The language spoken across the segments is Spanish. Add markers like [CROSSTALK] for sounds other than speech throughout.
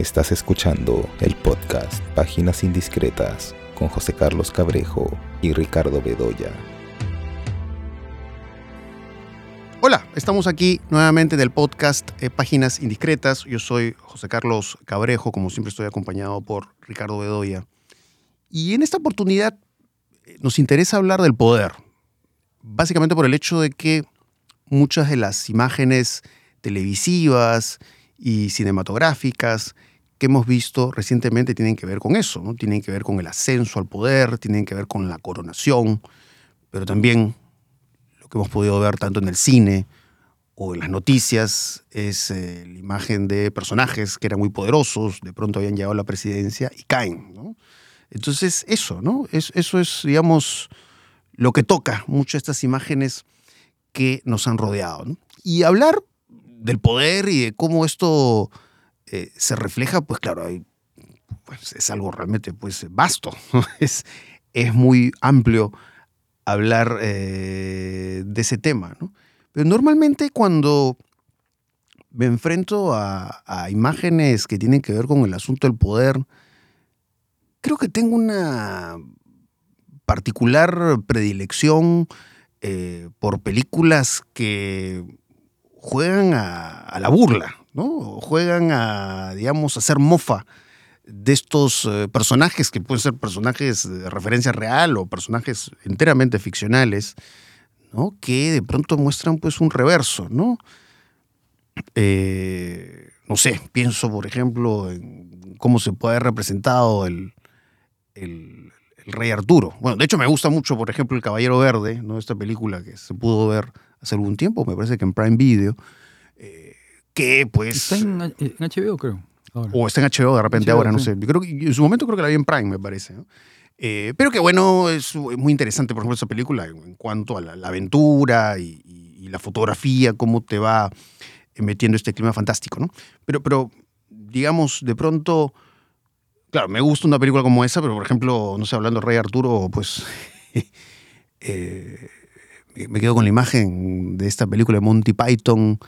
Estás escuchando el podcast Páginas Indiscretas con José Carlos Cabrejo y Ricardo Bedoya. Hola, estamos aquí nuevamente del podcast eh, Páginas Indiscretas. Yo soy José Carlos Cabrejo, como siempre estoy acompañado por Ricardo Bedoya. Y en esta oportunidad eh, nos interesa hablar del poder, básicamente por el hecho de que muchas de las imágenes televisivas y cinematográficas que hemos visto recientemente tienen que ver con eso, ¿no? tienen que ver con el ascenso al poder, tienen que ver con la coronación, pero también lo que hemos podido ver tanto en el cine o en las noticias es eh, la imagen de personajes que eran muy poderosos, de pronto habían llegado a la presidencia y caen. Entonces eso, ¿no? Es, eso es, digamos, lo que toca mucho estas imágenes que nos han rodeado. Y hablar del poder y de cómo esto eh, se refleja, pues claro, pues, es algo realmente pues, vasto, [LAUGHS] es, es muy amplio hablar eh, de ese tema. Pero normalmente cuando me enfrento a, imágenes que tienen que ver con el asunto del poder, creo que tengo una particular predilección eh, por películas que juegan a, la burla, ¿no? Juegan a, digamos, a hacer mofa de estos eh, personajes que pueden ser personajes de referencia real o personajes enteramente ficcionales, ¿no? Que de pronto muestran pues un reverso, ¿no? Eh, no sé, pienso por ejemplo en cómo se puede haber representado el, el, rey Arturo. Bueno, de hecho me gusta mucho, por ejemplo, El Caballero Verde, ¿no? Esta película que se pudo ver hace algún tiempo, me parece que en Prime Video, que pues... Está en, HBO, creo. O está en HBO de repente ahora, no sé. creo que, en su momento creo que la vi en Prime, me parece. Eh, pero que bueno, es muy interesante, por ejemplo, esa película en cuanto a la, aventura y, la fotografía, cómo te va metiendo este clima fantástico, ¿no? Pero, pero digamos, de pronto, claro, me gusta una película como esa, pero por ejemplo, no sé, hablando de Rey Arturo, pues [LAUGHS] eh, me quedo con la imagen de esta película de Monty Python,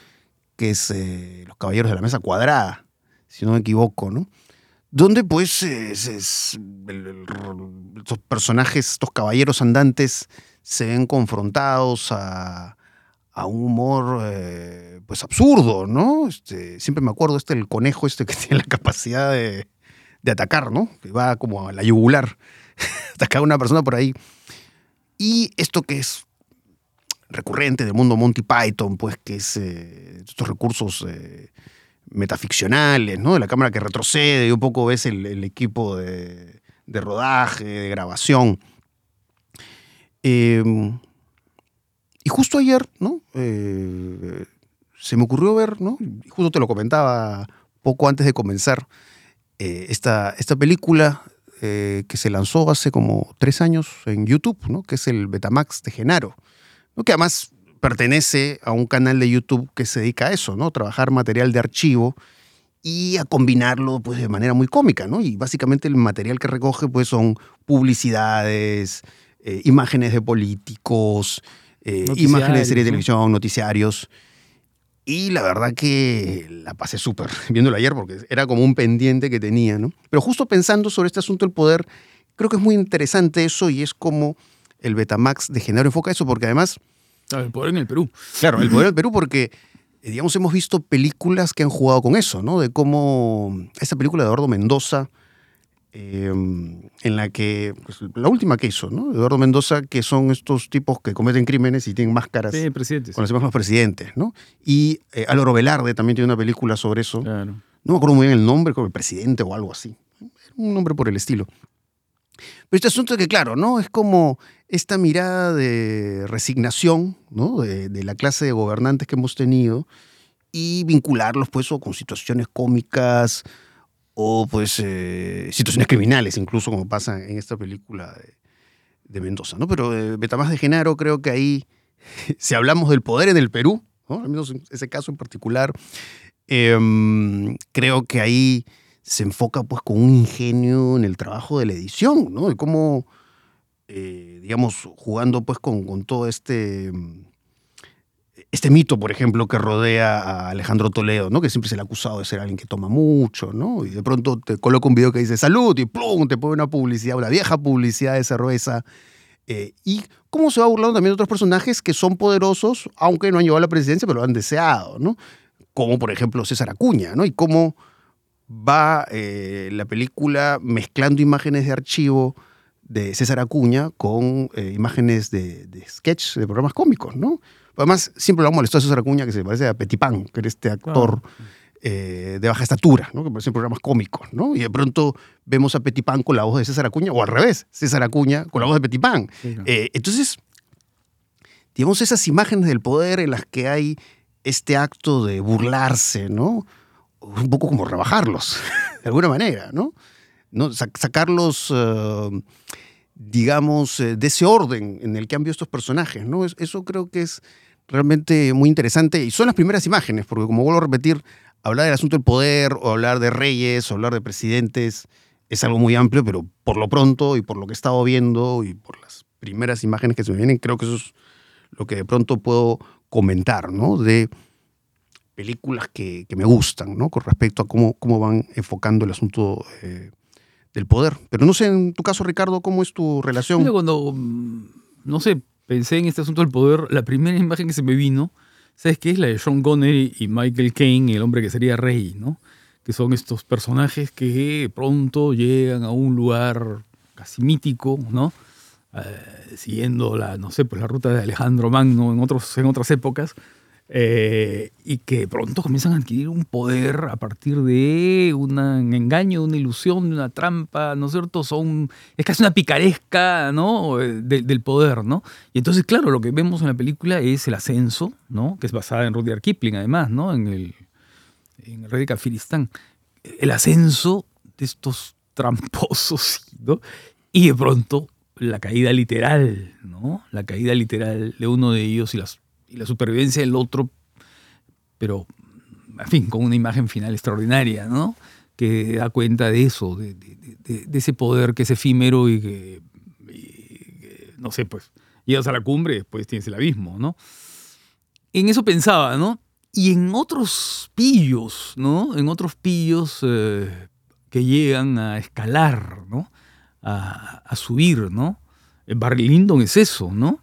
que es eh, Los Caballeros de la Mesa Cuadrada, si no me equivoco, ¿no? Donde pues estos personajes, estos caballeros andantes, se ven confrontados a, un humor eh, pues absurdo, ¿no? Este, siempre me acuerdo este el conejo este que [LAUGHS] tiene la capacidad de, de atacar, ¿no? Que va como a la yugular, [LAUGHS] atacar a una persona por ahí. Y esto que es recurrente del mundo Monty Python, pues que es eh, estos recursos eh, metaficcionales, ¿no? De la cámara que retrocede y un poco ves el, equipo de, rodaje, de grabación. Em, y justo ayer, ¿no? Eh, se me ocurrió ver, ¿no? justo te lo comentaba poco antes de comenzar, esta, esta película que se lanzó hace como tres años en YouTube, ¿no? Que es el Betamax de Genaro que además pertenece a un canal de YouTube que se dedica a eso, ¿no? Trabajar material de archivo y a combinarlo pues, de manera muy cómica, ¿no? Y básicamente el material que recoge pues, son publicidades, eh, imágenes de políticos, eh, imágenes de series de televisión, noticiarios. Y la verdad que la pasé súper [LAUGHS] viéndolo ayer porque era como un pendiente que tenía, ¿no? Pero justo pensando sobre este asunto del poder, creo que es muy interesante eso y es como el Betamax de Genaro enfoca eso, porque además... el poder en el Perú. Claro, el [LAUGHS] poder en el Perú, porque, eh, digamos, hemos visto películas que han jugado con eso, ¿no? De cómo esa película de Eduardo Mendoza, em, en la que, pues, la última que hizo, ¿no? Eduardo Mendoza, que son estos tipos que cometen crímenes y tienen máscaras sí, presidentes. con los presidentes, ¿no? Y eh, Álvaro Velarde también tiene una película sobre eso. Claro. No me acuerdo muy bien el nombre, como el presidente o algo así. Un nombre por el estilo. Pero este asunto es que, claro, ¿no? Es como esta mirada de resignación. De, la clase de gobernantes que hemos tenido y vincularlos, pues, con situaciones cómicas o, pues, eh, situaciones criminales, incluso como pasa en esta película de, Mendoza, ¿no? Pero eh, Betamás de Genaro, creo que ahí, [LAUGHS] si hablamos del poder en el Perú. Al menos en ese caso en particular, em, creo que ahí se enfoca pues con un ingenio en el trabajo de la edición, ¿no? De cómo, eh, digamos, jugando pues con, todo este, este mito, por ejemplo, que rodea a Alejandro Toledo, ¿no? Que siempre se le ha acusado de ser alguien que toma mucho, ¿no? Y de pronto te coloca un video que dice salud y plum, te pone una publicidad, una vieja publicidad de cerveza. Eh, y cómo se va burlando también de otros personajes que son poderosos, aunque no han llegado a la presidencia, pero lo han deseado, ¿no? Como por ejemplo César Acuña, ¿no? Y cómo va eh, la película mezclando imágenes de archivo de César Acuña con eh, imágenes de, de sketch de programas cómicos, ¿no? Además, siempre lo ha molestado a César Acuña, que se parece a Petipán, que era este actor eh, de baja estatura, ¿no? que aparece en programas cómicos. ¿no? Y de pronto vemos a Petipán con la voz de César Acuña, o al revés, César Acuña con la voz de Petipán. Sí, claro. Eh, entonces, digamos, esas imágenes del poder en las que hay este acto de burlarse, ¿no? Un poco como rebajarlos, [LAUGHS] de alguna manera, ¿no? ¿No? Sa- sacarlos, eh, digamos, eh, de ese orden en el que han visto estos personajes, ¿no? Es- Eso creo que es realmente muy interesante y son las primeras imágenes, porque como vuelvo a repetir, hablar del asunto del poder o hablar de reyes o hablar de presidentes es algo muy amplio, pero por lo pronto y por lo que he estado viendo y por las primeras imágenes que se me vienen, creo que eso es lo que de pronto puedo comentar, ¿no? De películas que, que me gustan, ¿no? Con respecto a cómo, cómo van enfocando el asunto eh, del poder. Pero no sé, en tu caso, Ricardo, ¿cómo es tu relación? Cuando, mm, no sé, pensé en este asunto del poder, la primera imagen que se me vino, ¿sabes qué? Es la de Sean Connery y Michael Caine, el hombre que sería rey, ¿no? Que son estos personajes que pronto llegan a un lugar casi mítico, ¿no? Eh, siguiendo la, no sé, pues la ruta de Alejandro Magno en, otros, en otras épocas, eh, y que pronto comienzan a adquirir un poder a partir de un engaño, de una ilusión, de una trampa, ¿no es cierto? Son, es casi una picaresca, ¿no? Eh, de- del poder, ¿no? Y entonces, claro, lo que vemos en la película es el ascenso, ¿no? Que es basada en Rudyard Kipling, además, ¿no? En el, en el rey de Kafiristán. El ascenso de estos tramposos, [LAUGHS] ¿no? Y de pronto la caída literal, ¿no? La caída literal de uno de ellos y, las, y la supervivencia del otro, pero, en fin, con una imagen final extraordinaria, ¿no? Que da cuenta de eso, de, ese poder que es efímero y que, no sé, pues, llegas a la cumbre y después tienes el abismo, ¿no? En eso pensaba, ¿no? Y en otros pillos, ¿no? En otros pillos eh, que llegan a escalar, ¿no? A, a subir, ¿no? Eh, Barry Lyndon es eso, ¿no?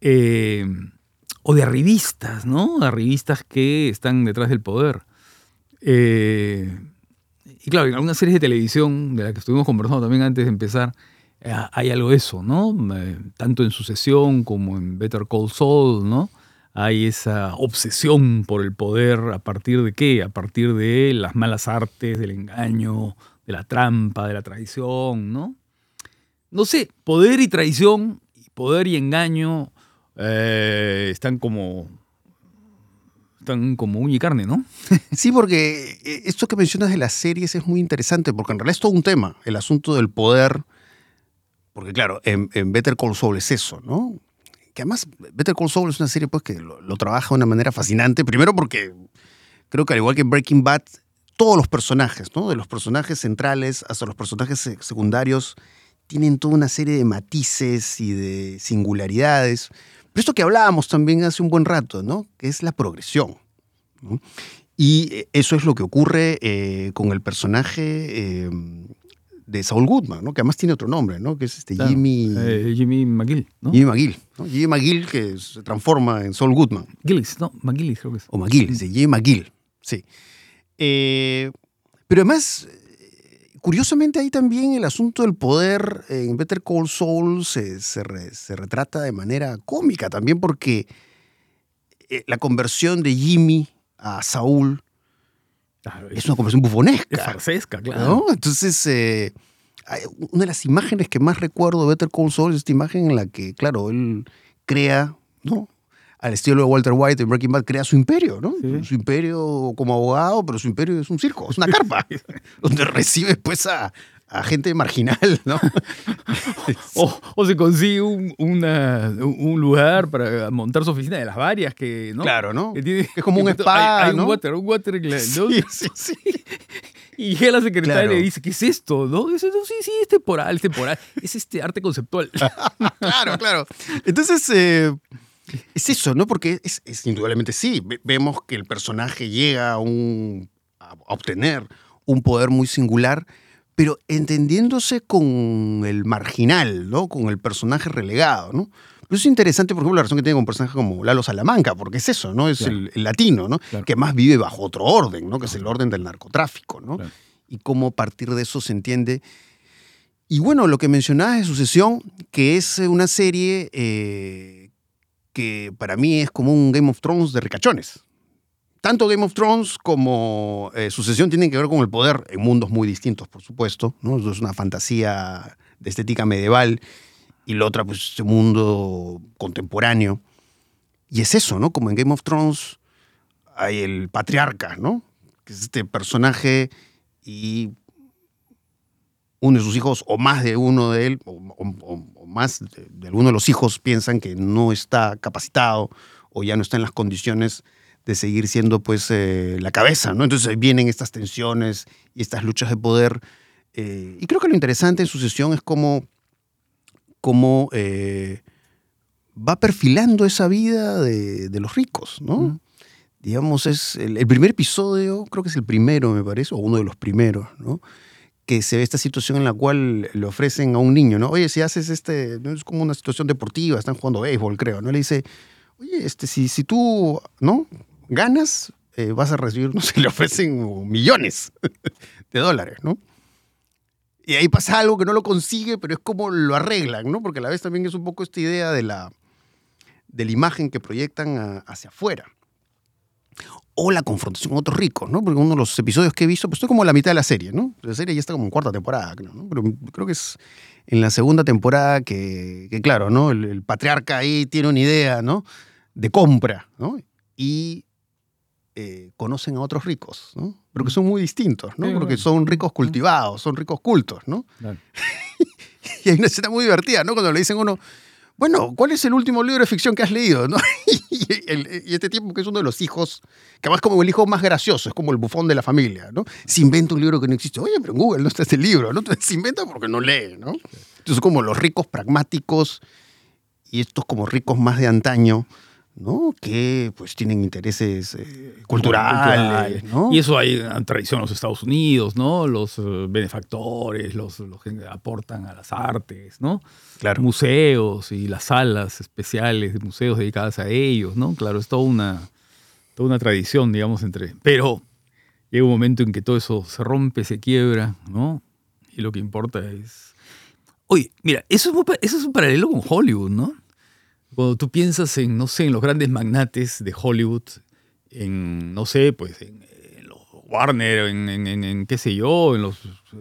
Eh, o de arribistas, ¿no? Arribistas que están detrás del poder. Eh, y claro, en algunas series de televisión, de las que estuvimos conversando también antes de empezar, eh, hay algo de eso, ¿no? Eh, tanto en Sucesión como en Better Call Saul, ¿no? Hay esa obsesión por el poder a partir de qué? A partir de las malas artes, del engaño, de la trampa, de la traición, ¿no? No sé, poder y traición, poder y engaño eh, están como están como uña y carne, ¿no? [LAUGHS] Sí, porque eh, esto que mencionas de las series es muy interesante, porque en realidad es todo un tema, el asunto del poder. Porque claro, en, Better Call Saul es eso, ¿no? Que además Better Call Saul es una serie pues, que lo, lo trabaja de una manera fascinante. Primero porque creo que al igual que Breaking Bad, todos los personajes, ¿no? De los personajes centrales hasta los personajes se- secundarios, tienen toda una serie de matices y de singularidades. Pero esto que hablábamos también hace un buen rato, ¿no? Que es la progresión. ¿no? Y eh, eso es lo que ocurre eh, con el personaje eh, de Saul Goodman, ¿no? Que además tiene otro nombre, ¿no? Que es este Claro, Jimmy, eh, Jimmy McGill, ¿no? Jimmy McGill. ¿no? Jimmy McGill que se transforma en Saul Goodman. Gillis, no, McGillis creo que es. O McGill, sí, Jimmy McGill. Sí. Pero además, curiosamente ahí también el asunto del poder en Better Call Saul se, se re- se retrata de manera cómica también porque eh, la conversión de Jimmy a Saúl Claro, es una conversión bufonesca. es farsesca, claro. ¿no? Entonces, eh, una de las imágenes que más recuerdo de Better Call Saul es esta imagen en la que, claro, él crea, ¿no? Al estilo de Walter White en Breaking Bad, crea su imperio, ¿no? Sí. Su imperio como abogado, pero su imperio es un circo, es una carpa, [LAUGHS] [LAUGHS] donde recibe pues a, a gente marginal, ¿no? [LAUGHS] O, o se consigue un, una- un lugar para montar su oficina de las varias que, ¿no? Claro, ¿no? Que tiene- Es como un spa, Hay, hay ¿no? un water, un water ¿no? Sí, sí, sí. Y llega la secretaria Claro. y le dice, ¿qué es esto? ¿No? Dice, no, sí, sí, es temporal, es temporal. Es este arte conceptual. claro, claro. Entonces, eh, Es eso, ¿no? Porque es, es indudablemente sí. Ve- Vemos que el personaje llega a, un, a obtener un poder muy singular, pero entendiéndose con el marginal, ¿no? Con el personaje relegado, ¿no? Pero es interesante, por ejemplo, la relación que tiene con un personaje como Lalo Salamanca, porque es eso, ¿no? Es Claro. el, el latino, ¿no? Claro. Que más vive bajo otro orden, ¿no? Que es el orden del narcotráfico, ¿no? Claro. Y cómo a partir de eso se entiende. Y bueno, lo que mencionabas de Sucesión, que es una serie eh, que para mí es como un Game of Thrones de ricachones. Tanto Game of Thrones como eh, Sucesión tienen que ver con el poder en mundos muy distintos, por supuesto. ¿no? Es una fantasía de estética medieval y la otra, pues, este mundo contemporáneo. Y es eso, ¿no? Como en Game of Thrones hay el patriarca, ¿no? Que es este personaje y uno de sus hijos o más de uno de él, o- o más de, de alguno de los hijos piensan que no está capacitado o ya no está en las condiciones de seguir siendo pues eh, la cabeza, ¿no? Entonces vienen estas tensiones y estas luchas de poder. eh, y creo que lo interesante en sucesión es cómo, cómo eh, va perfilando esa vida de, de los ricos, ¿no? Digamos, es el, el primer episodio, creo que es el primero, me parece, o uno de los primeros, ¿no? Que se ve esta situación en la cual le ofrecen a un niño, ¿no? Oye, si haces este, ¿no? es como una situación deportiva, están jugando béisbol, creo, ¿no? Le dice, oye, este, si, si tú, ¿no? Ganas, eh, vas a recibir, no sé, le ofrecen millones de dólares, ¿no? Y ahí pasa algo que no lo consigue, pero es como lo arreglan, ¿no? Porque a la vez también es un poco esta idea de la, de imagen que proyectan hacia afuera. O la confrontación con otros ricos, ¿no? Porque uno de los episodios que he visto, pues estoy como a la mitad de la serie, ¿no? La serie ya está como en cuarta temporada, creo, ¿no? Pero creo que es en la segunda temporada que, que claro, ¿no? El, el patriarca ahí tiene una idea, ¿no? De compra, ¿no? Y eh, conocen a otros ricos, ¿no? Pero que son muy distintos, ¿no? Porque son ricos cultivados, son ricos cultos, ¿no? Claro. [LAUGHS] Y hay una escena muy divertida, ¿no? Cuando le dicen a uno, bueno, ¿cuál es el último libro de ficción que has leído? [LAUGHS] Y, este tipo, que es uno de los hijos, que además como el hijo más gracioso, es como el bufón de la familia, ¿no? Se inventa un libro que no existe. Oye, pero en Google no está este libro, ¿no? Se inventa porque no lee, ¿no? Entonces como los ricos pragmáticos y estos como ricos más de antaño, ¿no? Que pues tienen intereses eh, culturales, ¿no? Y eso hay una tradición en los Estados Unidos, ¿no? Los eh, benefactores, los, los que aportan a las artes, ¿no? Claro. Museos y las salas especiales de museos dedicadas a ellos, ¿no? Claro, es toda una, toda una tradición, digamos, entre... Pero llega un momento en que todo eso se rompe, se quiebra, ¿no? Y lo que importa es... Oye, mira, eso es, eso es un paralelo con Hollywood, ¿no? Cuando tú piensas en, no sé, en los grandes magnates de Hollywood, en, no sé, pues en, en los Warner, en, en- en- en qué sé yo, en los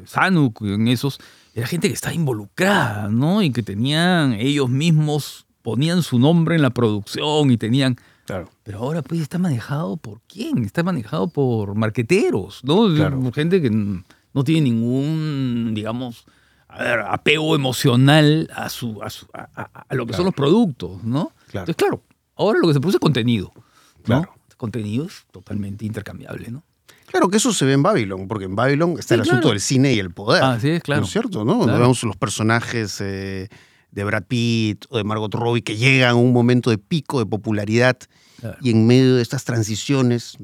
Sanuk, en esos, era gente que estaba involucrada, ¿no? Y que tenían, ellos mismos ponían su nombre en la producción y tenían... Claro. Pero ahora pues está manejado por quién? Está manejado por marqueteros, ¿no? Claro. Gente que no tiene ningún, digamos, a ver, apego emocional a, su, a, su- a- a- a lo que son los productos, ¿no? Claro. Entonces, claro, ahora lo que se produce es contenido, ¿no? Claro. Contenido es totalmente intercambiable, ¿no? Claro que eso se ve en Babylon, porque en Babylon está Sí, el asunto del cine y el poder. Ah, sí, claro. ¿No es cierto? ¿no? Claro. Vemos los personajes eh, de Brad Pitt o de Margot Robbie que llegan a un momento de pico de popularidad y en medio de estas transiciones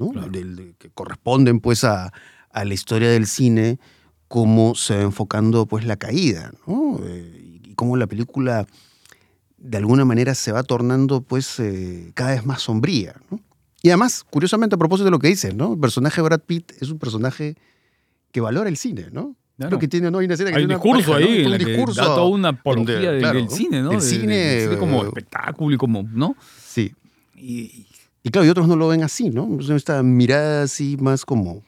que corresponden pues a, a la historia del cine, cómo se va enfocando pues la caída, ¿no? Eh, y cómo la película de alguna manera se va tornando pues eh, cada vez más sombría, ¿no? Y además, curiosamente, a propósito de lo que dices, ¿no? El personaje de Brad Pitt es un personaje que valora el cine, ¿no? Claro. Que tiene, ¿no? Hay una escena que Hay un discurso pareja, ¿no? ahí, Un discurso da toda una apología donde, del, claro, del cine, ¿no? El De- de- cine, cine como eh, espectáculo y como, ¿no? Sí. Y, Y claro, y otros no lo ven así, ¿no? Esta mirada así más como...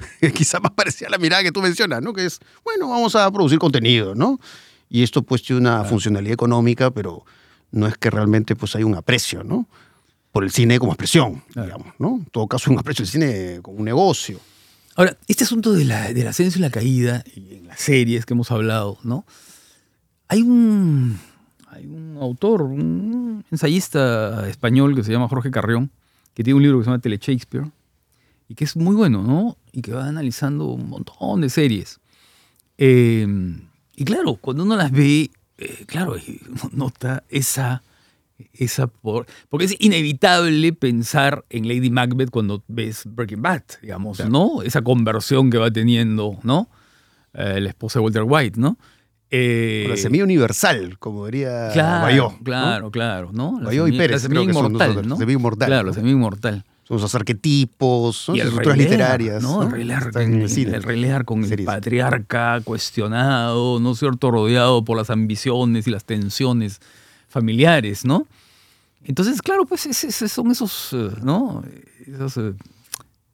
[LAUGHS] Quizá más parecía a la mirada que tú mencionas, ¿no? Que es, bueno, vamos a producir contenido, ¿no? Y esto pues tiene una funcionalidad económica, pero no es que realmente pues hay un aprecio, ¿no? Por el cine como expresión, Claro. digamos, ¿no? En todo caso, un aprecio del cine como un negocio. Ahora, este asunto de la, del ascenso y la caída, y en las series que hemos hablado, ¿no? Hay un, hay un autor, un ensayista español que se llama Jorge Carrión, que tiene un libro que se llama Tele Shakespeare, y que es muy bueno, ¿no? Y que va analizando un montón de series. Eh, y claro, cuando uno las ve, eh, claro, y uno nota esa esa por, porque es inevitable pensar en Lady Macbeth cuando ves Breaking Bad, digamos, ¿no? Esa conversión que va teniendo, ¿no? Eh, la esposa de Walter White, ¿no? Eh, La semilla universal, como diría claro, Bayó. ¿no? Claro, claro, ¿no? La Bayó y semilla- Pérez, La semilla creo que son dos inmortal, ¿no? la semilla inmortal, Claro, ¿no? la semilla inmortal. Esos arquetipos, Rey estructuras Lear, literarias. ¿no? El Rey Lear, en el el Rey Lear con el patriarca cuestionado, ¿no es cierto? Rodeado por las ambiciones y las tensiones familiares, ¿no? Entonces, claro, pues es- es- son esos, eh, ¿no? Esas, eh,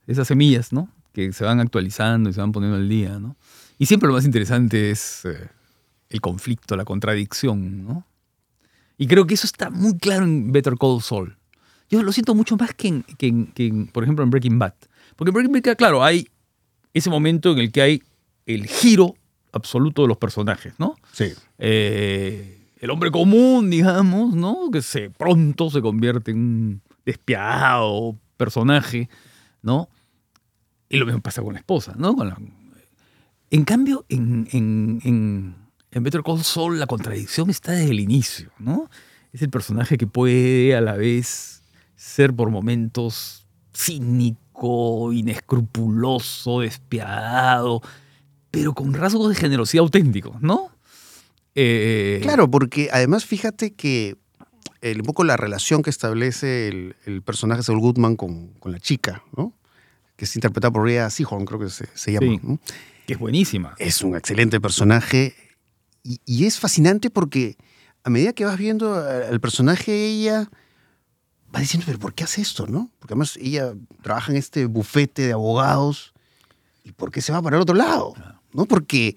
esas semillas, ¿no? Que se van actualizando y se van poniendo al día, ¿no? Y siempre lo más interesante es eh, el conflicto, la contradicción, ¿no? Y creo que eso está muy claro en Better Call Saul. Yo lo siento mucho más que en, que en- que en, por ejemplo, en Breaking Bad. Porque en Breaking Bad, claro, hay ese momento en el que hay el giro absoluto de los personajes, ¿no? Sí. Eh, el hombre común, digamos, ¿no? Que se pronto se convierte en un despiadado personaje, ¿no? Y lo mismo pasa con la esposa, ¿no? Con la- En cambio, en, en, en, en Better Call Saul la contradicción está desde el inicio, ¿no? Es el personaje que puede a la vez ser por momentos cínico, inescrupuloso, despiadado, pero con rasgos de generosidad auténticos, ¿no? Eh, Claro, porque además fíjate que el, un poco la relación que establece el, el personaje Saul Goodman con, con la chica, ¿no? Que es interpretada por Rhea Seahorn, creo que se, se llama. Sí. ¿no? Que es buenísima. Es un excelente personaje y, y es fascinante porque a medida que vas viendo al personaje, ella va diciendo, pero ¿por qué hace esto, no? Porque además ella trabaja en este bufete de abogados y ¿por qué se va para el otro lado? ¿No? Porque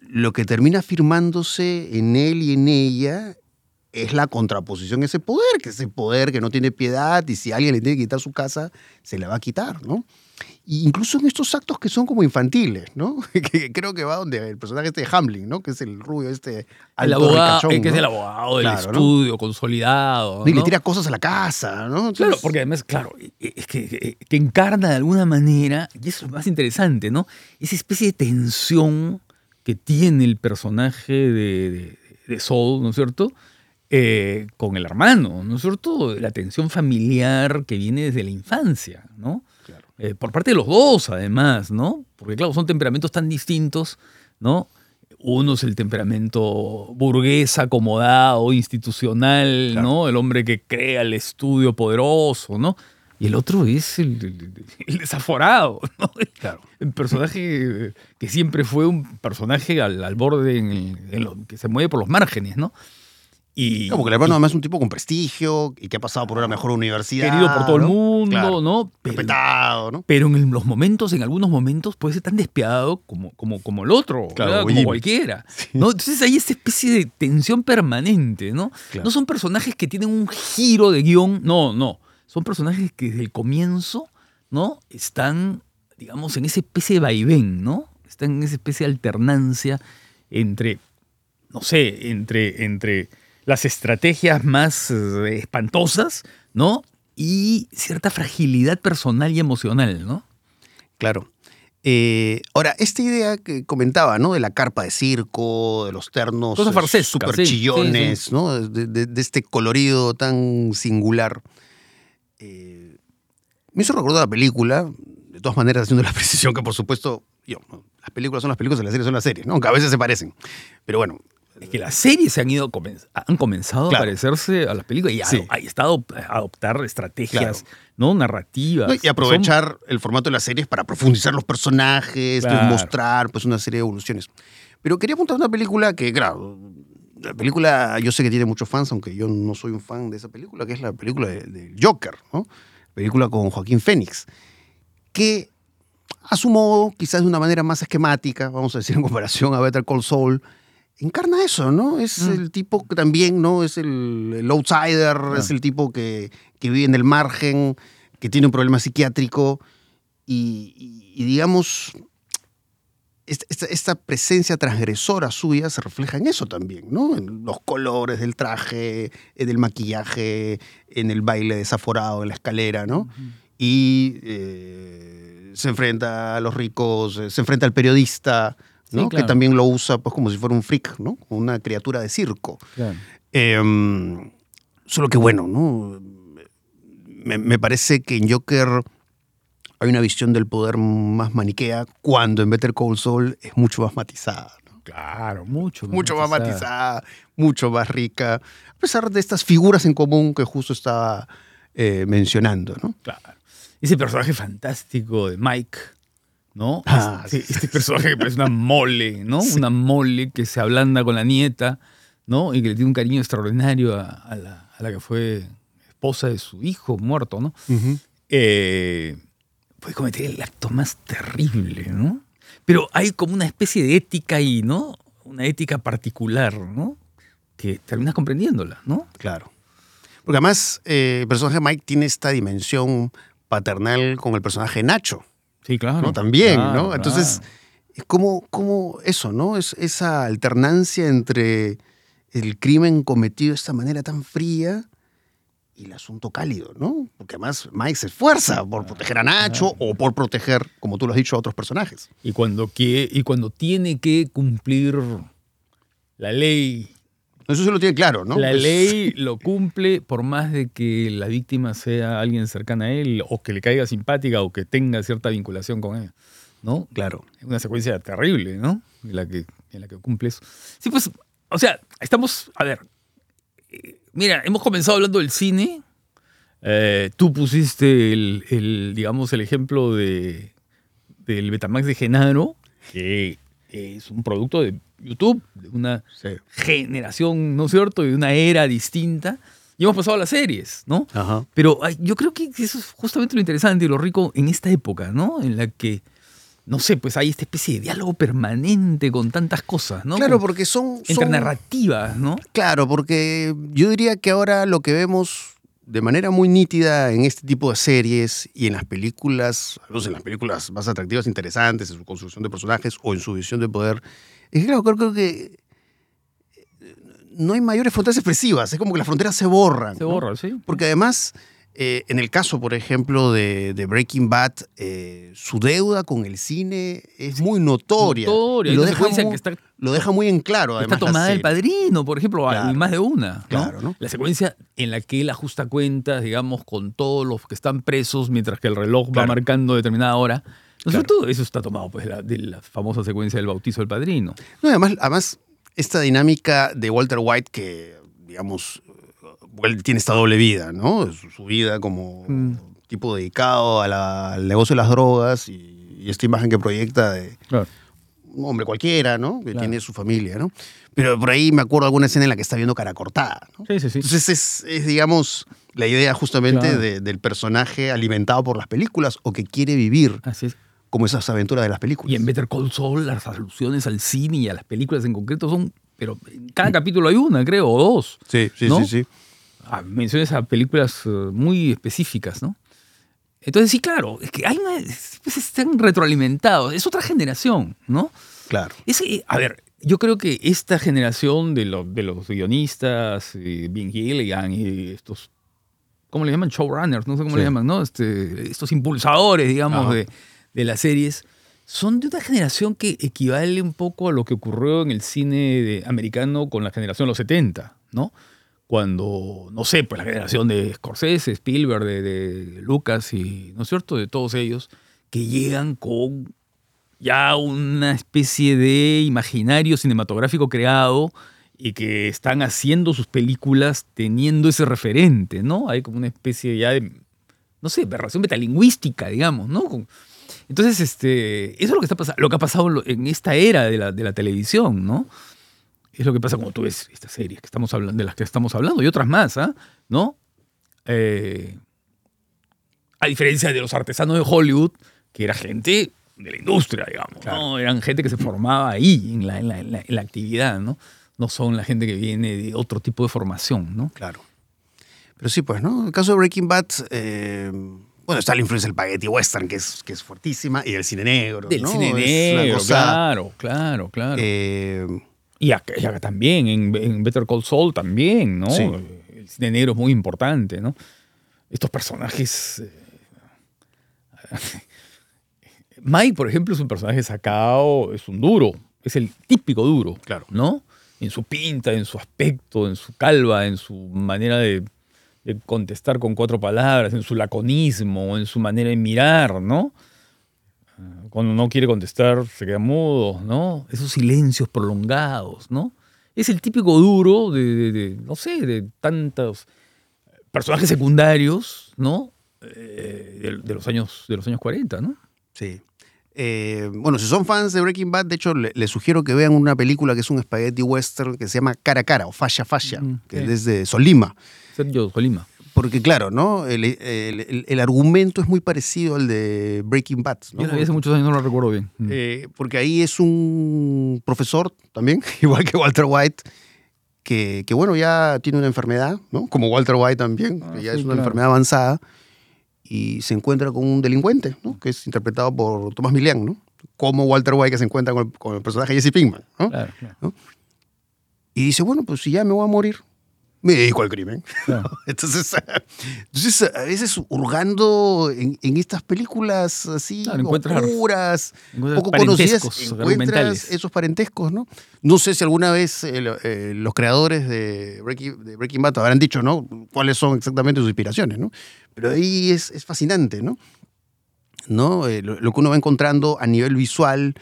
lo que termina afirmándose en él y en ella es la contraposición a ese poder, que ese poder que no tiene piedad y si alguien le tiene que quitar su casa, se la va a quitar, ¿no? Y incluso en estos actos que son como infantiles, ¿no? [LAUGHS] que creo que va donde el personaje este de Hamlin, ¿no? Que es el rubio este El abogado, ricachón, eh, que es el abogado del Claro, ¿no? estudio, consolidado. Y le tira cosas a la casa, ¿no? Entonces, Claro, porque además, claro, es que, que- encarna de alguna manera, y eso es lo más interesante, ¿no? Esa especie de tensión que tiene el personaje de, de, ¿no es cierto? Eh, con el hermano, ¿no es cierto? La tensión familiar que viene desde la infancia, ¿no? Eh, por parte de los dos, además, ¿no? Porque, claro, son temperamentos tan distintos, ¿no? Uno es el temperamento burgués, acomodado, institucional, Claro. ¿no? El hombre que crea el estudio poderoso, ¿no? Y el otro es el, el- el desaforado, [LAUGHS] ¿no? Claro. El personaje que siempre fue un personaje al, al borde, en el- en lo- que se mueve por los márgenes, ¿no? Y, Como que el hermano además es un tipo con prestigio y que ha pasado por una mejor universidad. querido por todo el mundo, Claro. ¿no? Pero- Respetado, ¿no? Pero en los momentos, en algunos momentos, puede ser tan despiadado como, como, como el otro, Claro, como cualquiera. [LAUGHS] ¿no? Entonces hay esta especie de tensión permanente, ¿no? Claro. No son personajes que tienen un giro de guion, no, no. Son personajes que desde el comienzo, ¿no? Están, digamos, en esa especie de vaivén, ¿no? Están en esa especie de alternancia entre, no sé, entre, entre las estrategias más eh, espantosas, ¿no? Y cierta fragilidad personal y emocional, ¿no? Claro. Eh, ahora, esta idea que comentaba, ¿no? De la carpa de circo, de los ternos eh, súper sí, chillones, sí, ¿no? De, de- de este colorido tan singular. Eh, me hizo recordar la película, de todas maneras haciendo la [LAUGHS] precisión que por supuesto, yo, las películas son las películas y las series son las series, ¿no? Aunque a veces se parecen. Pero bueno, Es que las series se han ido han comenzado Claro. a parecerse a las películas y Sí. a- está a a adoptar estrategias, Claro. ¿no? Narrativas. ¿no? y son- aprovechar el formato de las series para profundizar los personajes, Claro. mostrar pues una serie de evoluciones. Pero quería apuntar una película que, claro, la película yo sé que tiene muchos fans, aunque yo no soy un fan de esa película, que es la película de, de Joker, ¿no? Película con Joaquín Fénix, que a su modo, quizás de una manera más esquemática, vamos a decir en comparación a Better Call Saul, encarna eso, ¿no? Es Mm. el tipo que también, ¿no? Es el, el outsider, es el tipo que, que vive en el margen, que tiene un problema psiquiátrico y, y- y digamos, esta, presencia transgresora suya se refleja en eso también, ¿no? En los colores del traje, en el maquillaje, en el baile desaforado en la escalera, ¿no? Y eh, se enfrenta a los ricos, eh, se enfrenta al periodista, ¿no? Sí, Que también lo usa pues como si fuera un freak, ¿no? Una criatura de circo. Claro. Eh, Solo que bueno, ¿no? Me, me parece que en Joker hay una visión del poder más maniquea, cuando en Better Call Saul es mucho más matizada. ¿no? Claro, mucho. Mucho más matizada, mucho más rica, a pesar de estas figuras en común que justo estaba eh, mencionando, ¿no? Claro. Ese personaje fantástico de Mike, ¿no? Ah, este, este personaje que parece una mole, ¿no? Una mole que se ablanda con la nieta, ¿no? Y que le tiene un cariño extraordinario a, a la, a la que fue esposa de su hijo muerto, ¿no? eh, puede cometer el acto más terrible, ¿no? Pero hay como una especie de ética ahí, ¿no? Una ética particular, ¿no? Que terminas comprendiéndola, ¿no? Claro. Porque además eh, el personaje Mike tiene esta dimensión paternal con el personaje Nacho, Sí, claro. ¿no? También, Claro, ¿no? Entonces, claro. es como, como eso, ¿no? Es esa alternancia entre el crimen cometido de esta manera tan fría y el asunto cálido, ¿no? Porque además Mike se esfuerza por proteger a Nacho o por proteger, como tú lo has dicho, a otros personajes. Y cuando, que, y cuando tiene que cumplir la ley, Eso se lo tiene claro, ¿no? la ley lo cumple por más de que la víctima sea alguien cercana a él o que le caiga simpática o que tenga cierta vinculación con ella, ¿no? Claro. Es una secuencia terrible, ¿no? En la que, en la que cumple eso. Sí, pues, o sea, estamos, a ver, eh, mira, hemos comenzado hablando del cine. Eh, tú pusiste el, el, digamos, el ejemplo de, del Betamax de Genaro, que es un producto de YouTube, de una Sí. generación, ¿no es cierto?, de una era distinta. Y hemos pasado a las series, ¿no? Ajá. Pero yo creo que eso es justamente lo interesante y lo rico en esta época, ¿no? En la que, no sé, pues hay esta especie de diálogo permanente con tantas cosas, ¿no? Claro, porque son, entre son- narrativas, ¿no? Claro, porque yo diría que ahora lo que vemos de manera muy nítida en este tipo de series y en las películas, en las películas más atractivas, interesantes, en su construcción de personajes o en su visión de poder, es que claro, creo, creo que eh, no hay mayores fronteras expresivas, es como que las fronteras se borran. Se ¿no? borra, ¿sí? Porque además, eh, en el caso, por ejemplo, de, de Breaking Bad, eh, su deuda con el cine es muy notoria. Notoria, y lo deja, muy, que está- lo deja muy en claro. Está Además, la tomada del padrino, por ejemplo, Claro. hay más de una, ¿no? Claro, ¿no? La secuencia en la que él ajusta cuentas, digamos, con todos los que están presos mientras que el reloj va marcando determinada hora. ¿No Claro. cierto? Eso está tomado pues, la- de la famosa secuencia del bautizo del padrino. No, además, además, esta dinámica de Walter White que, digamos, él tiene esta doble vida, ¿no? Su, su vida como Mm. tipo dedicado a la- al negocio de las drogas y, y esta imagen que proyecta de Claro. un hombre cualquiera, ¿no? Que Claro. tiene su familia, ¿no? Pero por ahí me acuerdo alguna escena en la que está viendo cara cortada, ¿no? Sí, sí, sí. Entonces es, es, digamos, la idea justamente Claro. de- del personaje alimentado por las películas o que quiere vivir Así es. como esas aventuras de las películas. Y en Better Call Saul las alusiones al cine y a las películas en concreto son, pero en cada capítulo hay una, creo, o dos. Sí, sí, ¿no? sí, sí. Ah, menciones a películas eh, muy específicas, ¿no? Entonces sí, claro, es que hay una, pues están retroalimentados, es otra generación, ¿no? Claro. Es a ver, yo creo que esta generación de, lo- de los guionistas, eh, Vin Gilligan y estos, ¿cómo le llaman? Showrunners, no sé cómo le Sí. llaman, ¿no? Este, estos impulsadores, digamos, de, de las series, son de una generación que equivale un poco a lo que ocurrió en el cine de- americano con la generación de los 70, ¿no? Cuando, no sé, pues la generación de Scorsese, Spielberg, de, de Lucas y, ¿no es cierto?, de todos ellos, que llegan con ya una especie de imaginario cinematográfico creado y que están haciendo sus películas teniendo ese referente, ¿no? Hay como una especie ya de, no sé, aberración metalingüística, digamos, ¿no? Entonces, este, eso es lo que, está lo que ha pasado en esta era de la, de la televisión, ¿no? Es lo que pasa cuando tú ves estas series que estamos hablando, de las que estamos hablando y otras más, ¿ah? ¿No? Eh, a diferencia de los artesanos de Hollywood, que era gente de la industria, digamos, ¿no? Eran gente que se formaba ahí, en la, en la- en la- en la actividad, ¿no? No son la gente que viene de otro tipo de formación, ¿no? Claro. Pero sí, pues, ¿no? En el caso de Breaking Bad, eh, bueno, está la influencia del spaghetti western, que es, que es fuertísima, y del cine negro. Del ¿no? cine negro, cosa, claro, claro, claro. eh, y, acá, y acá también, en, en Better Call Saul también, ¿no? Sí. El cine negro es muy importante, ¿no? Estos personajes... eh, [LAUGHS] Mike, por ejemplo, es un personaje sacado, es un duro, es el típico duro, Claro. ¿no? En su pinta, en su aspecto, en su calva, en su manera de, de contestar con cuatro palabras, en su laconismo, en su manera de mirar, ¿no? Cuando no quiere contestar, se queda mudo, ¿no? Esos silencios prolongados, ¿no? Es el típico duro de, de- de, no sé, de tantos personajes secundarios, ¿no? Eh, de, de los años, de los años 40, ¿no? Sí. Eh, bueno, si son fans de Breaking Bad, de hecho, le- les sugiero que vean una película que es un spaghetti western que se llama Cara a Cara o Fascia Fascia, Mm, que sí. es desde Solima. Sergio Colima. Porque, claro, ¿no? El, el- el- el argumento es muy parecido al de Breaking Bad. ¿no? Yo hace muchos años, no lo recuerdo bien. Mm. Eh, porque ahí es un profesor también, [LAUGHS] igual que Walter White, que, que, bueno, ya tiene una enfermedad, ¿no? Como Walter White también, Ah, que ya sí, es una claro. enfermedad avanzada, y se encuentra con un delincuente, ¿no? Que es interpretado por Thomas Milian, ¿no? Como Walter White que se encuentra con el, con personaje Jesse Pinkman, ¿no? Claro, claro, Y dice, bueno, pues si ya me voy a morir, me dedico al crimen. claro. [LAUGHS] Entonces, entonces a veces hurgando en, en estas películas así Claro, oscuras, poco conocidas, encuentras esos parentescos, ¿no? No sé si alguna vez eh, eh, los creadores de Breaking, de Breaking Bad habrán dicho, ¿no? Cuáles son exactamente sus inspiraciones, ¿no? Pero ahí es, es fascinante, ¿no? ¿No? Eh, lo, lo que uno va encontrando a nivel visual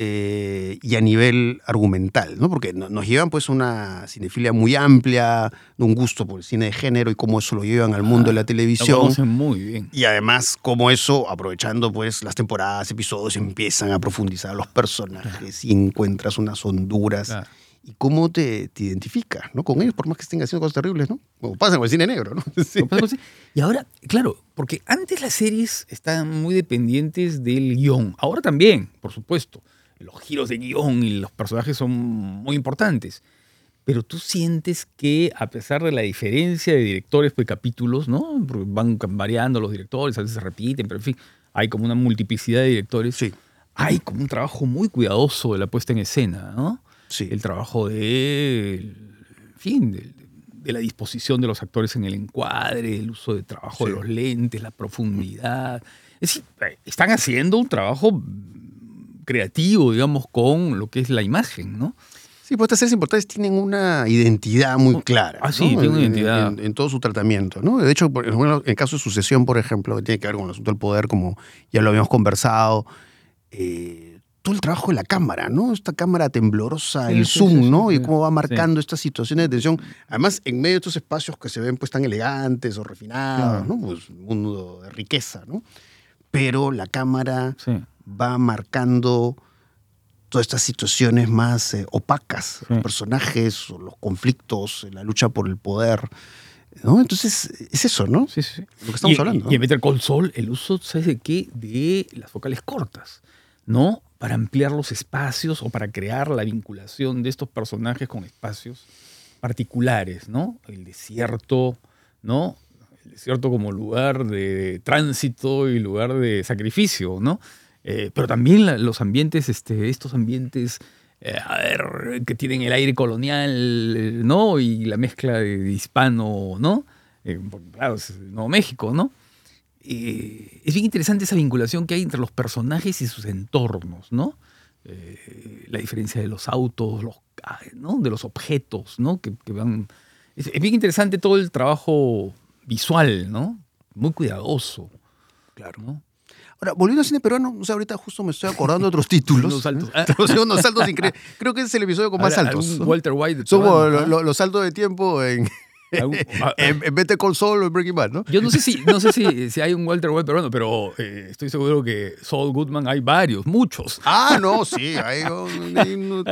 eh, y a nivel argumental, ¿no? Porque no- nos llevan pues una cinefilia muy amplia, un gusto por el cine de género y cómo eso lo llevan al mundo de la Lo televisión. conocen muy bien. Y además, como eso, aprovechando pues las temporadas, episodios, empiezan a profundizar los personajes y encuentras unas honduras. Y cómo te, te identificas, ¿no? Con ellos, por más que estén haciendo cosas terribles, ¿no? Como pasa con el cine negro, ¿no? [LAUGHS] Sí. Lo Y ahora, claro, porque antes las series estaban muy dependientes del guion. Ahora también, por supuesto. Los giros de guion y los personajes son muy importantes. Pero tú sientes que, a pesar de la diferencia de directores por capítulos, ¿no? Porque van variando los directores, a veces se repiten, pero en fin, hay como una multiplicidad de directores. Sí, Hay como un trabajo muy cuidadoso de la puesta en escena, ¿no? sí. el trabajo de, en fin, de, de la disposición de los actores en el encuadre, el uso de trabajo Sí. de los lentes, la profundidad. Es decir, eh, están haciendo un trabajo creativo, digamos, con lo que es la imagen, ¿no? Sí, pues estas series importantes tienen una identidad muy clara. Ah, sí, ¿no? tienen una En- identidad. En, en todo su tratamiento, ¿no? De hecho, en el caso de Sucesión, por ejemplo, que tiene que ver con el asunto del poder, como ya lo habíamos conversado, eh, todo el trabajo de la cámara, ¿no? Esta cámara temblorosa, Sí, el sí, zoom, sí, ¿no? y cómo va marcando estas situaciones de tensión. Además, en medio de estos espacios que se ven pues tan elegantes o refinados, Claro. ¿no? Pues un mundo de riqueza, ¿no? Pero la cámara Sí. Va marcando todas estas situaciones más eh, opacas, los Sí. personajes, o los conflictos, la lucha por el poder. ¿no? Entonces, es eso, ¿no? Sí, sí. Lo que estamos y, hablando. Y en Better Call Saul, el uso, ¿sabes de qué? De las focales cortas, ¿no? Para ampliar los espacios o para crear la vinculación de estos personajes con espacios particulares, ¿no? El desierto, ¿no? El desierto como lugar de tránsito y lugar de sacrificio, ¿no? Eh, pero también la- los ambientes, este, estos ambientes, eh, a ver, que tienen el aire colonial, eh, ¿no? Y la mezcla de, de hispano, ¿no? Eh, porque, claro, es Nuevo México, ¿no? Es bien interesante esa vinculación que hay entre los personajes y sus entornos, ¿no? La diferencia de los autos, los, ah, ¿no? de los objetos, ¿no? Que, que van... Es, es bien interesante todo el trabajo visual, ¿no? Muy cuidadoso. Claro. ¿no? Ahora, volviendo al cine peruano, no sé, ahorita justo me estoy acordando de otros [LAUGHS] títulos. [LAUGHS] Unos saltos. ¿eh? Unos saltos increíbles. Creo que es el episodio con más Ahora, saltos. Walter White. Como peruano, lo- lo- los saltos de tiempo en, [LAUGHS] Ah, en, en Better Call Saul o en Breaking Bad, ¿no? Yo no sé si, no sé si, [LAUGHS] si hay un Walter White peruano, pero eh, estoy seguro que Saul Goodman hay varios, muchos. Ah, no, sí, hay, un-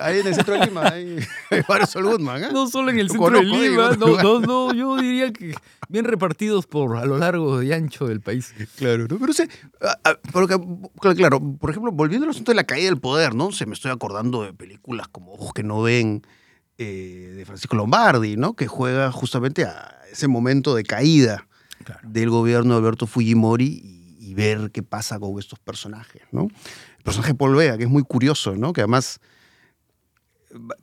hay [LAUGHS] en el centro de Lima hay, hay varios Saul Goodman, ¿eh? No solo en el centro de conozco, Lima, no, no, no, yo diría que bien repartidos por a lo largo y ancho del país. Claro, ¿no? Pero sé, ah, ah, porque, claro, por ejemplo, volviendo al asunto de la caída del poder, ¿no? Se me estoy acordando de películas como Ojos que no ven, eh, de Francisco Lombardi, ¿no? Que juega justamente a ese momento de caída Claro. del gobierno de Alberto Fujimori y, y ver qué pasa con estos personajes, ¿no? El personaje de Paul Vega, que es muy curioso, ¿no? Que además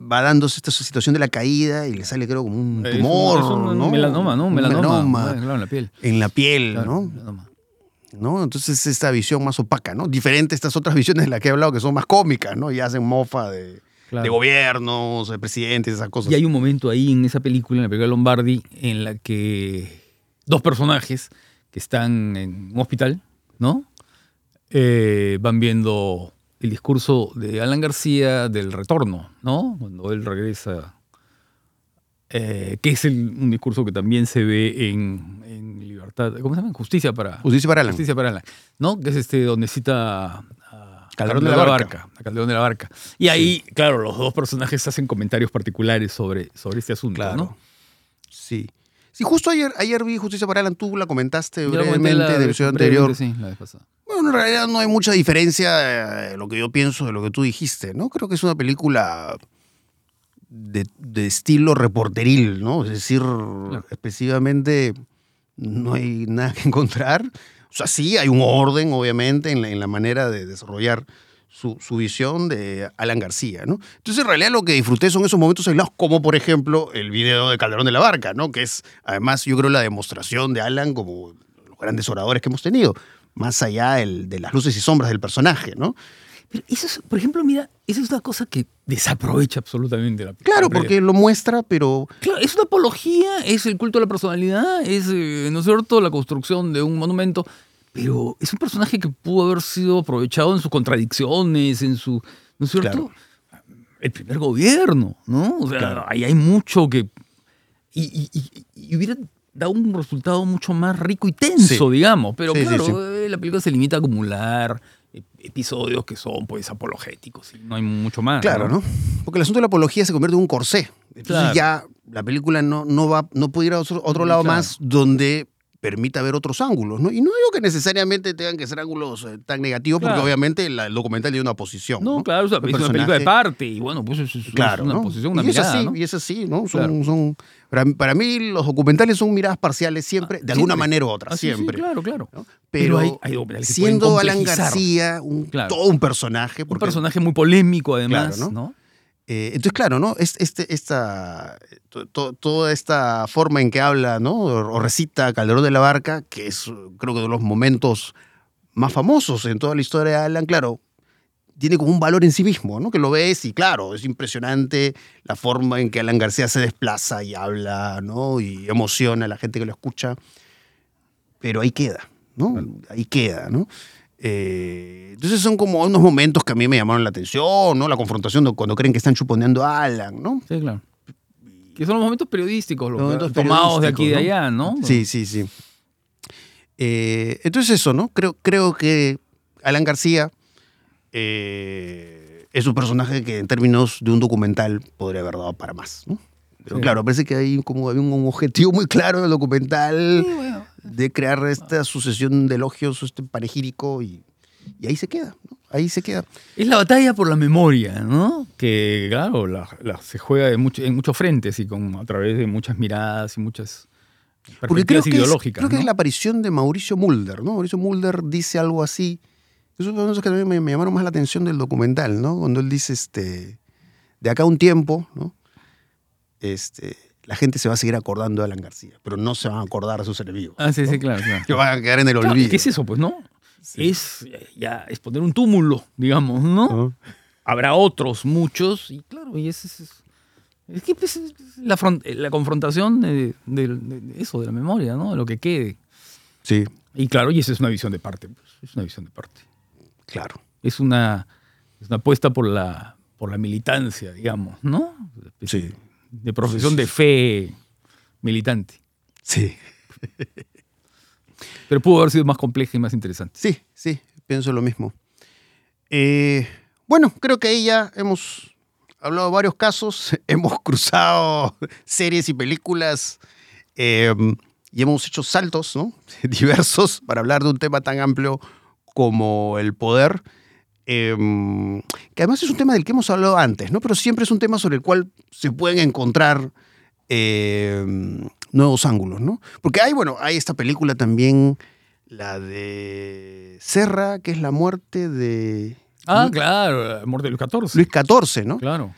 va- dándose esta situación de la caída y le sale creo como un Es un- tumor, es un, ¿no? melanoma, ¿no? Un melanoma, melanoma claro, en la piel. en la piel, Claro, ¿no? melanoma. ¿no? Entonces esta visión más opaca, ¿no? Diferente a estas otras visiones de las que he hablado que son más cómicas, ¿no? Y hacen mofa de, Claro. de gobiernos, de presidentes, esas cosas. Y hay un momento ahí en esa película, en la película Lombardi, en la que dos personajes que están en un hospital, ¿no? Eh, van viendo el discurso de Alan García del retorno, ¿no? Cuando él regresa, eh, que es el- un discurso que también se ve en, en Libertad, ¿cómo se llama? Justicia para, Justicia para Alan. Justicia para Alan, ¿no? Que es este donde cita Calderón de la Barca. Calderón de la Barca. Y ahí, claro, los dos personajes hacen comentarios particulares sobre, sobre este asunto, Claro. ¿no? Sí. Sí, justo ayer, ayer vi Justicia para Alan, tú la comentaste Yo brevemente la en el vez- episodio anterior. Sí, la vez pasada. Bueno, en realidad no hay mucha diferencia de lo que yo pienso de lo que tú dijiste, ¿no? Creo que es una película de, de estilo reporteril, ¿no? Es decir, específicamente no hay nada que encontrar. O sea, sí hay un orden, obviamente, en la, manera de desarrollar su, visión de Alan García, ¿no? Entonces, en realidad lo que disfruté son esos momentos aislados, como por ejemplo el video de Calderón de la Barca, ¿no? Que es, además, yo creo la demostración de Alan como los grandes oradores que hemos tenido, más allá de las luces y sombras del personaje, ¿no? Pero eso es, por ejemplo, mira, esa es una cosa que desaprovecha absolutamente la Claro, la porque lo muestra, pero Claro, es una apología, es el culto a la personalidad, es, eh, ¿no es cierto?, la construcción de un monumento, pero es un personaje que pudo haber sido aprovechado en sus contradicciones, en su, ¿no es cierto? El primer gobierno, ¿no? O sea, Claro. ahí hay mucho que... Y, y- y- y hubiera dado un resultado mucho más rico y tenso, Sí. digamos, pero Sí, claro, sí. eh, la película se limita a acumular episodios que son, pues, apologéticos, y no hay mucho más. Claro, ¿no? Porque el asunto de la apología se convierte en un corsé. Entonces Claro. ya la película no, no va, no puede ir a otro, otro lado claro. más donde permita ver otros ángulos, ¿no? Y no digo que necesariamente tengan que ser ángulos eh, tan negativos, porque Claro. obviamente la- el documental tiene una posición. No, No, claro, es una, es una película de parte y bueno, pues es, es Claro, una ¿no? posición, una y es mirada, así, ¿no? y es así, ¿no? Son, Claro. son, para, para mí los documentales son miradas parciales siempre, de alguna Siempre. manera u otra, Ah, sí, sí, siempre. claro, claro. Pero Pero, hay- hay documentales que pueden siendo Alan. García un, Claro. todo un personaje, Un personaje muy polémico además, ¿no? Eh, entonces, claro, ¿no? Es- Este, esta, to- to- toda esta forma en que habla, ¿no? O recita Calderón de la Barca, que es, creo que, de los momentos más famosos en toda la historia de Alan, claro, tiene como un valor en sí mismo, ¿no? Que lo ves y, claro, es impresionante la forma en que Alan García se desplaza y habla, ¿no? Y emociona a la gente que lo escucha. Pero ahí queda, ¿no? Ahí queda, ¿no? Eh, entonces son como unos momentos que a mí me llamaron la atención, ¿no? La confrontación de cuando creen que están chuponeando a Alan, ¿no? Sí, claro. Que son los momentos periodísticos, los Los momentos tomados de aquí y de allá, ¿no? Sí, sí, sí. Eh, entonces eso, ¿no? Creo, creo que Alan García eh, es un personaje que en términos de un documental podría haber dado para más, ¿no? Pero Sí. claro, parece que hay como había un objetivo muy claro en el documental Sí, bueno. De crear esta sucesión de elogios, este panegírico y, y ahí se queda, ¿no? Ahí se queda. Es la batalla por la memoria, ¿no? Que, claro, la- la- se juega de mucho- en muchos frentes y con, a través de muchas miradas y muchas Porque creo que, es, ideológicas. creo que es la aparición de Mauricio Mulder, ¿no? Mauricio Mulder dice algo así. Eso es una que también me, me llamaron más la atención del documental, ¿no? Cuando él dice, este, de acá a un tiempo, ¿no? Este, la gente se va a seguir acordando de Alan García, pero no se van a acordar de sus enemigos. Ah, sí, sí, claro. claro. Que van a quedar en el Claro, olvido. ¿Qué es eso, pues, no? Es eh, ya, es poner un túmulo, digamos, ¿no? Habrá otros, muchos, y claro, y ese es, es, que pues, es la, fron- la confrontación de, de- de eso, de la memoria, ¿no? De lo que quede. Sí, Y claro, y esa es una visión de parte, pues, es una visión de parte. claro. Es una, es una apuesta por la, por la militancia, digamos, ¿no? Sí. De profesión de fe militante. Sí. Pero pudo haber sido más compleja y más interesante. Sí, sí, pienso lo mismo. Eh, bueno, creo que ahí ya hemos hablado de varios casos, [LAUGHS] hemos cruzado [LAUGHS] series y películas eh, y hemos hecho saltos ¿no? [LAUGHS] diversos para hablar de un tema tan amplio como el poder. Eh, que además es un tema del que hemos hablado antes, ¿no? pero siempre es un tema sobre el cual se pueden encontrar eh, nuevos ángulos, ¿no? Porque hay, bueno, hay esta película también, la de Serra, que es la muerte de Ah, Luis, claro, Amor de Luis XIV. Luis XIV, ¿no? Claro,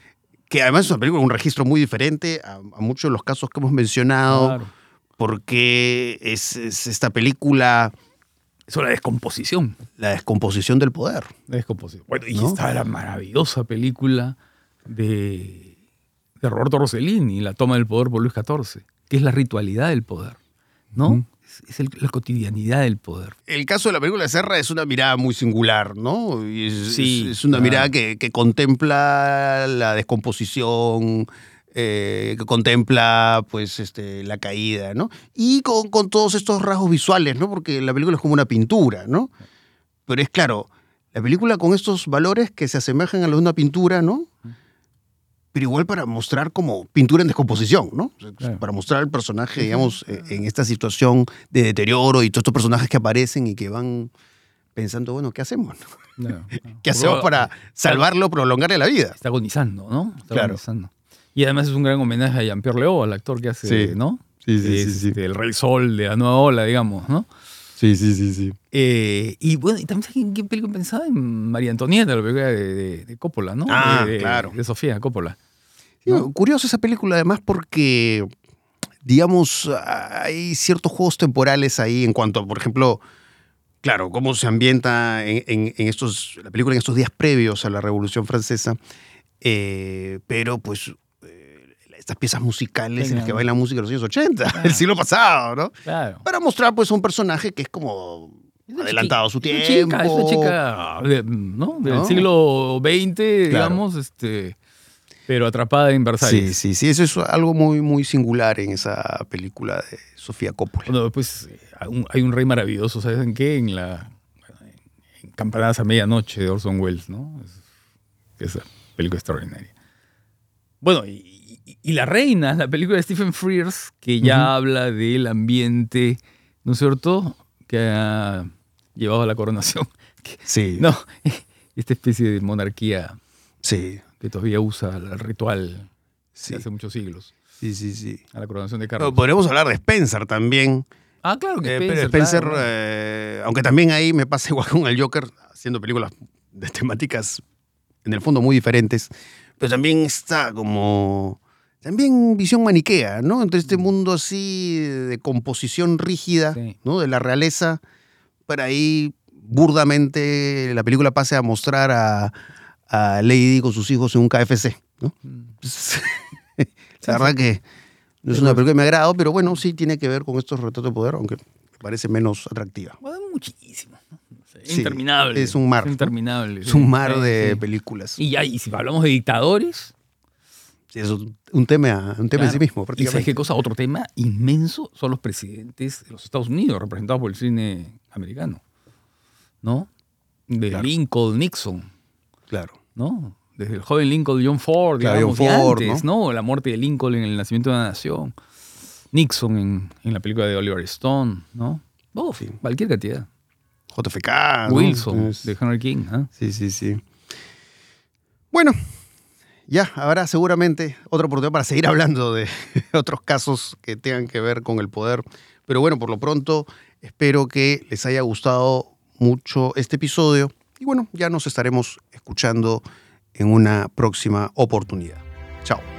Que además es una película con un registro muy diferente a, a muchos de los casos que hemos mencionado, claro. porque es, es esta película, Eso la descomposición. la descomposición del poder. La descomposición. Bueno, y ¿No? está la maravillosa película de, de Roberto Rossellini, La toma del poder por Luis XIV, que es la ritualidad del poder, ¿no? Es, es el- la cotidianidad del poder. El caso de la película de Serra es una mirada muy singular, ¿no? Y es, Sí, es- es una claro. mirada que, que contempla la descomposición, eh, que contempla pues este, la caída, ¿no? Y con, con todos estos rasgos visuales, ¿no? Porque la película es como una pintura, ¿no? Pero es claro, la película con estos valores que se asemejan a los de una pintura, ¿no? Pero igual para mostrar como pintura en descomposición, ¿no? Claro. Para mostrar al personaje, digamos, eh, en esta situación de deterioro y todos estos personajes que aparecen y que van pensando, bueno, ¿qué hacemos? [LAUGHS] ¿Qué hacemos para salvarlo, prolongarle la vida? Está agonizando, ¿no? Está Claro. agonizando. Y además es un gran homenaje a Jean-Pierre Léaud, al actor que hace, Sí. ¿no? Sí, sí, Es, sí, sí. este, El Rey Sol de la nueva ola, digamos, ¿no? Sí, sí, sí, sí. Eh, y bueno, y también ¿sabes en qué película pensaba? En María Antonieta, la película de, de- de Coppola, ¿no? Ah, De- de- claro. De Sofía Coppola. Sí, ¿no? Curiosa esa película además porque, digamos, hay ciertos juegos temporales ahí en cuanto a, por ejemplo, claro, cómo se ambienta en, en- en estos, la película en estos días previos a la Revolución Francesa, eh, pero pues estas piezas musicales en las que bailan música de los años 80, del [LAUGHS] siglo pasado, ¿no? Claro. Para mostrar pues un personaje que es como adelantado a su tiempo. Es una chica, es una chica de- ¿no? del ¿No? siglo XX, digamos, este, pero atrapada en Sí, Versalles. sí, sí, eso es algo muy, muy singular en esa película de Sofía Coppola. Bueno, eh, hay un, rey maravilloso, ¿sabes en qué? En la en Campanadas a Medianoche de Orson Welles, ¿no? Es, esa película extraordinaria. Bueno, y, y- La Reina, la película de Stephen Frears, que ya habla del ambiente, ¿no es cierto?, que ha llevado a la coronación. [LAUGHS] Sí, No, [LAUGHS] esta especie de monarquía sí, que todavía usa el ritual sí, de hace muchos siglos, sí, sí, sí. a la coronación de Pero Carlos. podríamos hablar de Spencer también. ah, claro que Eh, pero Spencer. Spencer, claro. eh, aunque también ahí me pasa [LAUGHS] igual con el Joker, haciendo películas de temáticas en el fondo muy diferentes, pero también está como... También visión maniquea, ¿no? Entre este mundo así de composición rígida, Sí. ¿no? De la realeza, para ahí burdamente la película pase a mostrar a, a Lady con sus hijos en un KFC, ¿no? Mm. [LAUGHS] Entonces, la verdad que no es una película que me agrado, pero bueno, sí tiene que ver con estos retratos de poder, aunque parece menos atractiva. Bueno, muchísimo. Sí, interminable. es un mar, interminable. Es sí. un mar de películas. Y ya, y si hablamos de dictadores. Es un tema, un tema en sí mismo, ¿Y sabes qué cosa? Otro tema inmenso son los presidentes de los Estados Unidos, representados por el cine americano. ¿No? De Claro. Lincoln, Nixon, Claro. ¿no? Desde el joven Lincoln, John Ford, Claro, digamos, John Ford, antes, ¿no? La muerte de Lincoln en el nacimiento de una nación. Nixon en, en la película de Oliver Stone, ¿no? Uf, Sí. cualquier cantidad. JFK. Wilson, de Henry King. ¿ah? Sí, sí, sí. Bueno, ya habrá seguramente otra oportunidad para seguir hablando de [LAUGHS] otros casos que tengan que ver con el poder. Pero bueno, por lo pronto espero que les haya gustado mucho este episodio. Y bueno, ya nos estaremos escuchando en una próxima oportunidad. Chao.